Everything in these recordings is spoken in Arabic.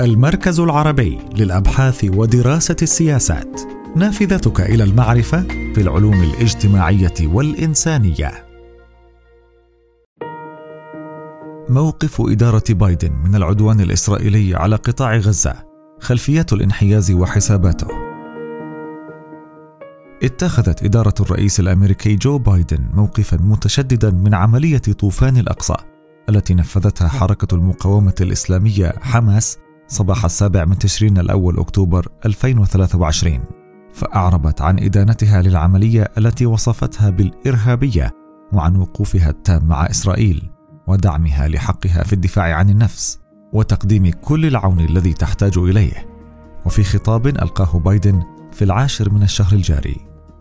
المركز العربي للأبحاث ودراسة السياسات. نافذتك إلى المعرفة في العلوم الاجتماعية والإنسانية. موقف إدارة بايدن من العدوان الإسرائيلي على قطاع غزة. خلفيات الانحياز وحساباته. اتخذت إدارة الرئيس الأمريكي جو بايدن موقفا متشددا من عملية طوفان الأقصى التي نفذتها حركة المقاومة الإسلامية حماس صباح السابع من تشرين الأول أكتوبر 2023 فأعربت عن إدانتها للعملية التي وصفتها بالإرهابية وعن وقوفها التام مع إسرائيل ودعمها لحقها في الدفاع عن النفس وتقديم كل العون الذي تحتاج إليه. وفي خطاب ألقاه بايدن في العاشر من الشهر الجاري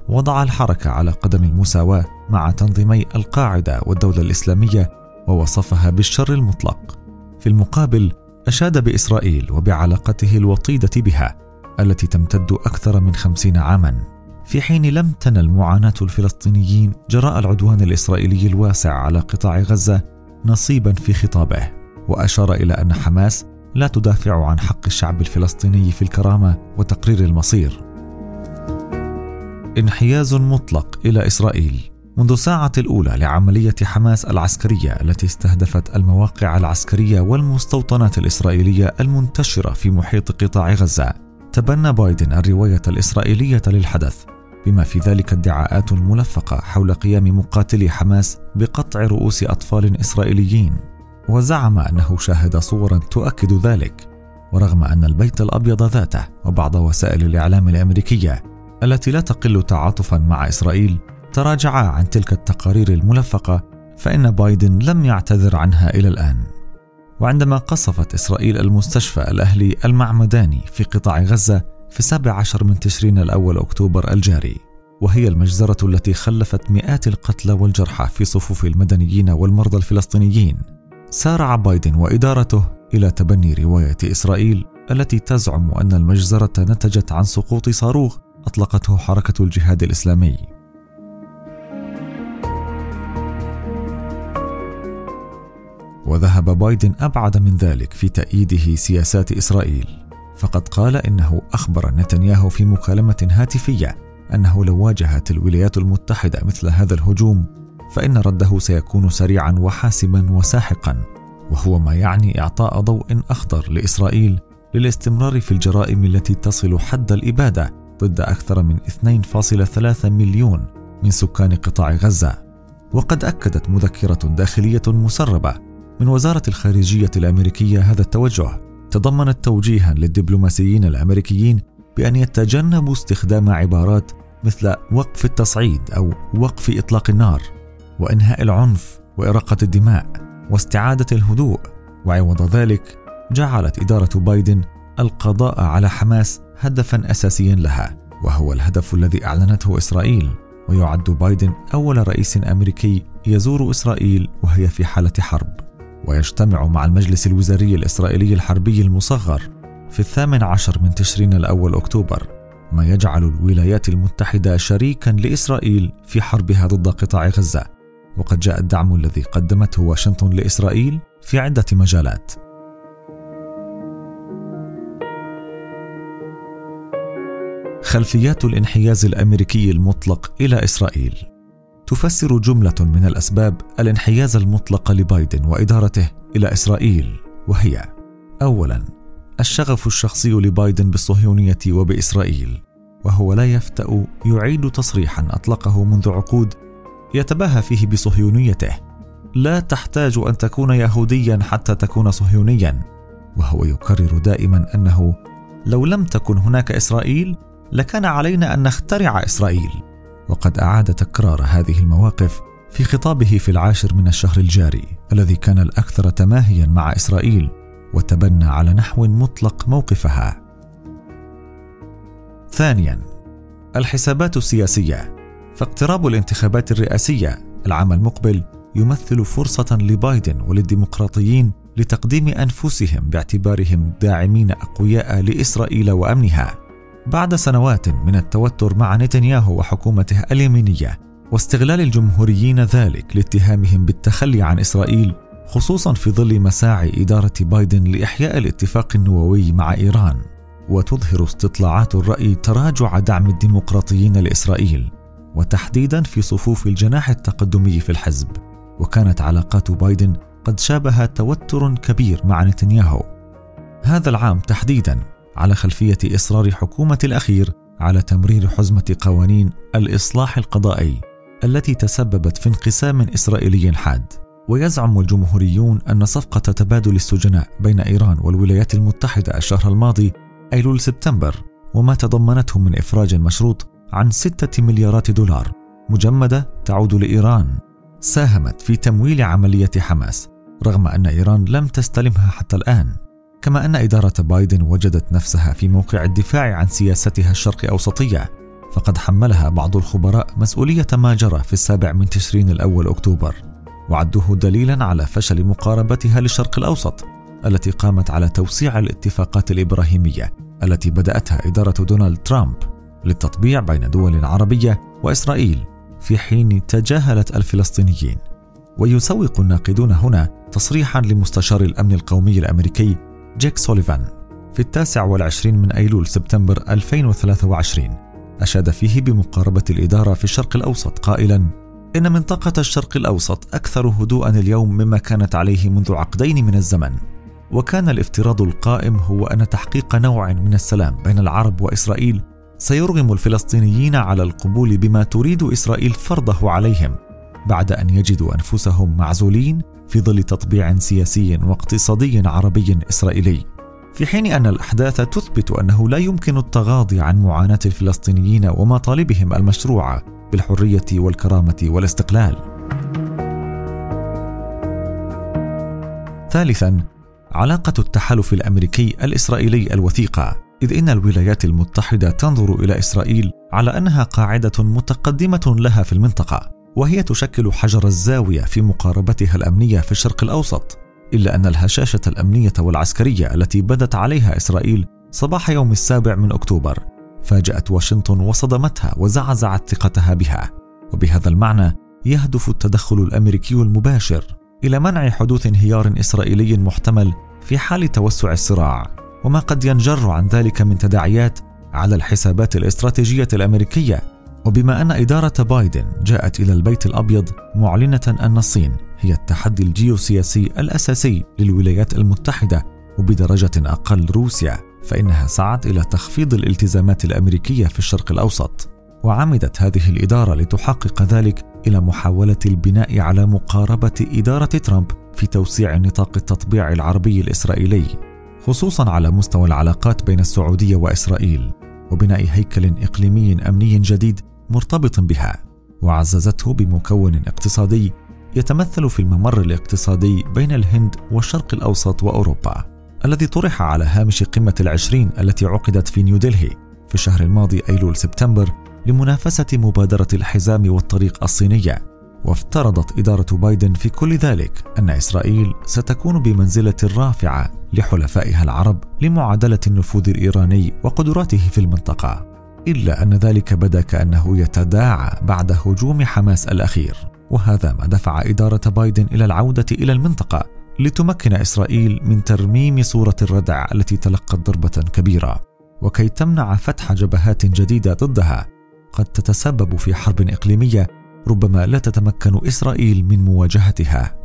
وضع الحركة على قدم المساواة مع تنظيمي القاعدة والدولة الإسلامية ووصفها بالشر المطلق. في المقابل أشاد بإسرائيل وبعلاقته الوطيدة بها التي تمتد أكثر من خمسين عاما. في حين لم تنل معاناة الفلسطينيين جراء العدوان الإسرائيلي الواسع على قطاع غزة نصيبا في خطابه وأشار إلى أن حماس لا تدافع عن حق الشعب الفلسطيني في الكرامة وتقرير المصير. انحياز مطلق إلى إسرائيل. منذ الساعة الأولى لعملية حماس العسكرية التي استهدفت المواقع العسكرية والمستوطنات الإسرائيلية المنتشرة في محيط قطاع غزة تبنى بايدن الرواية الإسرائيلية للحدث بما في ذلك ادعاءات ملفقة حول قيام مقاتلي حماس بقطع رؤوس أطفال إسرائيليين. وزعم أنه شاهد صورا تؤكد ذلك ورغم أن البيت الأبيض ذاته وبعض وسائل الإعلام الأمريكية التي لا تقل تعاطفا مع إسرائيل تراجعا عن تلك التقارير الملفقة فإن بايدن لم يعتذر عنها إلى الآن. وعندما قصفت إسرائيل المستشفى الأهلي المعمداني في قطاع غزة في 17 من تشرين الأول أكتوبر الجاري وهي المجزرة التي خلفت مئات القتلى والجرحى في صفوف المدنيين والمرضى الفلسطينيين سارع بايدن وإدارته إلى تبني رواية إسرائيل التي تزعم أن المجزرة نتجت عن سقوط صاروخ أطلقته حركة الجهاد الإسلامي. وذهب بايدن أبعد من ذلك في تأييده سياسات إسرائيل. فقد قال إنه أخبر نتنياهو في مكالمة هاتفية أنه لو واجهت الولايات المتحدة مثل هذا الهجوم فإن رده سيكون سريعا وحاسما وساحقا وهو ما يعني إعطاء ضوء أخضر لإسرائيل للاستمرار في الجرائم التي تصل حد الإبادة ضد أكثر من 2.3 مليون من سكان قطاع غزة. وقد أكدت مذكرة داخلية مسربة من وزارة الخارجية الأمريكية هذا التوجه. تضمنت توجيها للدبلوماسيين الأمريكيين بأن يتجنبوا استخدام عبارات مثل وقف التصعيد أو وقف إطلاق النار وإنهاء العنف وإراقة الدماء واستعادة الهدوء. وعوض ذلك جعلت إدارة بايدن القضاء على حماس هدفا أساسيا لها وهو الهدف الذي أعلنته إسرائيل. ويعد بايدن أول رئيس أمريكي يزور إسرائيل وهي في حالة حرب. ويجتمع مع المجلس الوزاري الإسرائيلي الحربي المصغر في الثامن عشر من تشرين الأول أكتوبر ما يجعل الولايات المتحدة شريكا لإسرائيل في حربها ضد قطاع غزة. وقد جاء الدعم الذي قدمته واشنطن لإسرائيل في عدة مجالات. خلفيات الانحياز الأمريكي المطلق إلى إسرائيل. تفسر جملة من الأسباب الانحياز المطلق لبايدن وإدارته إلى إسرائيل وهي اولا الشغف الشخصي لبايدن بالصهيونية وبإسرائيل وهو لا يفتأ يعيد تصريحا أطلقه منذ عقود يتباهى فيه بصهيونيته لا تحتاج أن تكون يهوديا حتى تكون صهيونيا وهو يكرر دائما أنه لو لم تكن هناك إسرائيل لكان علينا أن نخترع إسرائيل. وقد أعاد تكرار هذه المواقف في خطابه في العاشر من الشهر الجاري الذي كان الأكثر تماهيا مع إسرائيل وتبنى على نحو مطلق موقفها. ثانيا الحسابات السياسية فاقتراب الانتخابات الرئاسية العام المقبل يمثل فرصة لبايدن وللديمقراطيين لتقديم أنفسهم باعتبارهم داعمين أقوياء لإسرائيل وأمنها بعد سنوات من التوتر مع نتنياهو وحكومته اليمينية واستغلال الجمهوريين ذلك لاتهامهم بالتخلي عن إسرائيل خصوصا في ظل مساعي إدارة بايدن لإحياء الاتفاق النووي مع إيران. وتظهر استطلاعات الرأي تراجع دعم الديمقراطيين لإسرائيل وتحديدا في صفوف الجناح التقدمي في الحزب. وكانت علاقات بايدن قد شابه توتر كبير مع نتنياهو. هذا العام تحديدا على خلفية إصرار حكومة الأخير على تمرير حزمة قوانين الإصلاح القضائي التي تسببت في انقسام إسرائيلي حاد. ويزعم الجمهوريون أن صفقة تبادل السجناء بين إيران والولايات المتحدة الشهر الماضي أيلول سبتمبر وما تضمنته من إفراج مشروط عن ستة مليارات دولار مجمدة تعود لإيران. ساهمت في تمويل عملية حماس رغم أن إيران لم تستلمها حتى الآن. كما أن إدارة بايدن وجدت نفسها في موقع الدفاع عن سياستها الشرق أوسطية فقد حملها بعض الخبراء مسؤولية ما جرى في السابع من تشرين الأول أكتوبر وعدوه دليلا على فشل مقاربتها للشرق الأوسط التي قامت على توسيع الاتفاقات الإبراهيمية التي بدأتها إدارة دونالد ترامب للتطبيع بين دول عربية وإسرائيل في حين تجاهلت الفلسطينيين. ويسوق الناقدون هنا تصريحا لمستشار الأمن القومي الأمريكي جيك سوليفان في التاسع والعشرين من أيلول سبتمبر 2023 أشاد فيه بمقاربة الإدارة في الشرق الأوسط قائلا إن منطقة الشرق الأوسط أكثر هدوءا اليوم مما كانت عليه منذ عقدين من الزمن وكان الافتراض القائم هو أن تحقيق نوع من السلام بين العرب وإسرائيل سيرغم الفلسطينيين على القبول بما تريد إسرائيل فرضه عليهم بعد أن يجدوا أنفسهم معزولين في ظل تطبيع سياسي واقتصادي عربي إسرائيلي. في حين أن الأحداث تثبت أنه لا يمكن التغاضي عن معاناة الفلسطينيين ومطالبهم المشروعه بالحرية والكرامة والاستقلال. ثالثا علاقة التحالف الأمريكي الإسرائيلي الوثيقة إذ إن الولايات المتحدة تنظر إلى إسرائيل على أنها قاعدة متقدمة لها في المنطقة. وهي تشكل حجر الزاوية في مقاربتها الأمنية في الشرق الأوسط إلا أن الهشاشة الأمنية والعسكرية التي بدت عليها إسرائيل صباح يوم السابع من أكتوبر فاجأت واشنطن وصدمتها وزعزعت ثقتها بها. وبهذا المعنى يهدف التدخل الأمريكي المباشر إلى منع حدوث انهيار إسرائيلي محتمل في حال توسع الصراع. وما قد ينجر عن ذلك من تداعيات على الحسابات الاستراتيجية الأمريكية وبما أن إدارة بايدن جاءت إلى البيت الأبيض معلنة أن الصين هي التحدي الجيوسياسي الأساسي للولايات المتحدة وبدرجة أقل روسيا فإنها سعت إلى تخفيض الالتزامات الأمريكية في الشرق الأوسط. وعمدت هذه الإدارة لتحقق ذلك إلى محاولة البناء على مقاربة إدارة ترامب في توسيع نطاق التطبيع العربي الإسرائيلي خصوصا على مستوى العلاقات بين السعودية وإسرائيل وبناء هيكل إقليمي أمني جديد مرتبط بها وعززته بمكون اقتصادي يتمثل في الممر الاقتصادي بين الهند والشرق الأوسط وأوروبا الذي طرح على هامش قمة العشرين التي عقدت في نيودلهي في الشهر الماضي أيلول سبتمبر لمنافسة مبادرة الحزام والطريق الصينية وافترضت إدارة بايدن في كل ذلك أن إسرائيل ستكون بمنزلة رافعة لحلفائها العرب لمعادلة النفوذ الإيراني وقدراته في المنطقة. إلا أن ذلك بدا كأنه يتداعى بعد هجوم حماس الأخير. وهذا ما دفع إدارة بايدن إلى العودة إلى المنطقة لتمكن إسرائيل من ترميم صورة الردع التي تلقت ضربة كبيرة. وكي تمنع فتح جبهات جديدة ضدها قد تتسبب في حرب إقليمية ربما لا تتمكن إسرائيل من مواجهتها.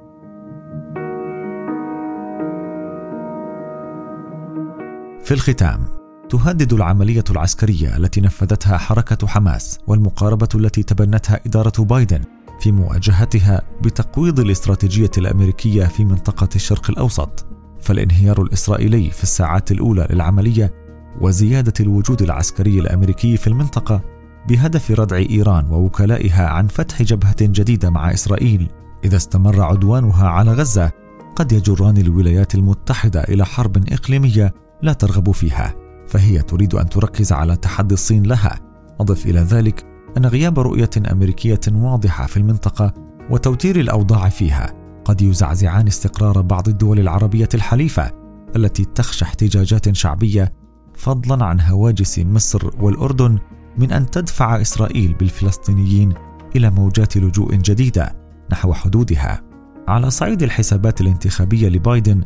في الختام تهدد العملية العسكرية التي نفذتها حركة حماس والمقاربة التي تبنتها إدارة بايدن في مواجهتها بتقويض الاستراتيجية الأمريكية في منطقة الشرق الأوسط. فالانهيار الإسرائيلي في الساعات الأولى للعملية وزيادة الوجود العسكري الأمريكي في المنطقة بهدف ردع إيران ووكلائها عن فتح جبهة جديدة مع إسرائيل إذا استمر عدوانها على غزة قد يجران الولايات المتحدة إلى حرب إقليمية لا ترغب فيها. فهي تريد أن تركز على تحدي الصين لها. أضف إلى ذلك أن غياب رؤية أمريكية واضحة في المنطقة وتوتير الأوضاع فيها. قد يزعزعان استقرار بعض الدول العربية الحليفة التي تخشى احتجاجات شعبية فضلا عن هواجس مصر والأردن من أن تدفع إسرائيل بالفلسطينيين إلى موجات لجوء جديدة نحو حدودها. على صعيد الحسابات الانتخابية لبايدن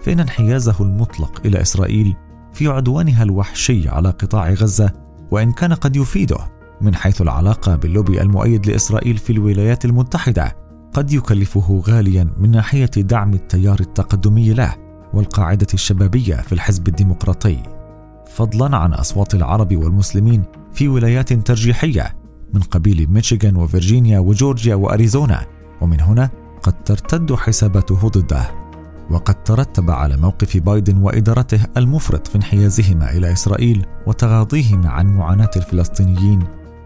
فإن انحيازه المطلق إلى إسرائيل في عدوانها الوحشي على قطاع غزة وإن كان قد يفيده من حيث العلاقة باللوبي المؤيد لإسرائيل في الولايات المتحدة قد يكلفه غاليا من ناحية دعم التيار التقدمي له والقاعدة الشبابية في الحزب الديمقراطي. فضلا عن أصوات العرب والمسلمين في ولايات ترجيحية من قبيل ميشيغان وفرجينيا وجورجيا وأريزونا ومن هنا قد ترتد حساباته ضده. وقد ترتب على موقف بايدن وإدارته المفرط في انحيازهما إلى إسرائيل وتغاضيهما عن معاناة الفلسطينيين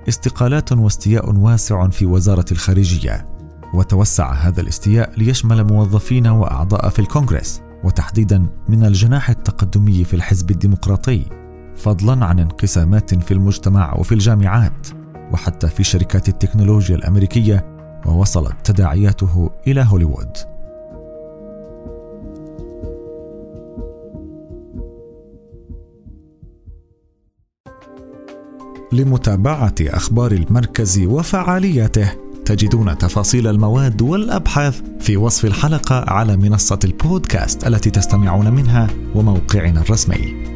استقالات واستياء واسع في وزارة الخارجية. وتوسع هذا الاستياء ليشمل موظفين وأعضاء في الكونغرس وتحديدا من الجناح التقدمي في الحزب الديمقراطي فضلا عن انقسامات في المجتمع وفي الجامعات وحتى في شركات التكنولوجيا الأمريكية ووصلت تداعياته إلى هوليوود. لمتابعة أخبار المركز وفعالياته. تجدون تفاصيل المواد والأبحاث في وصف الحلقة على منصة البودكاست التي تستمعون منها وموقعنا الرسمي.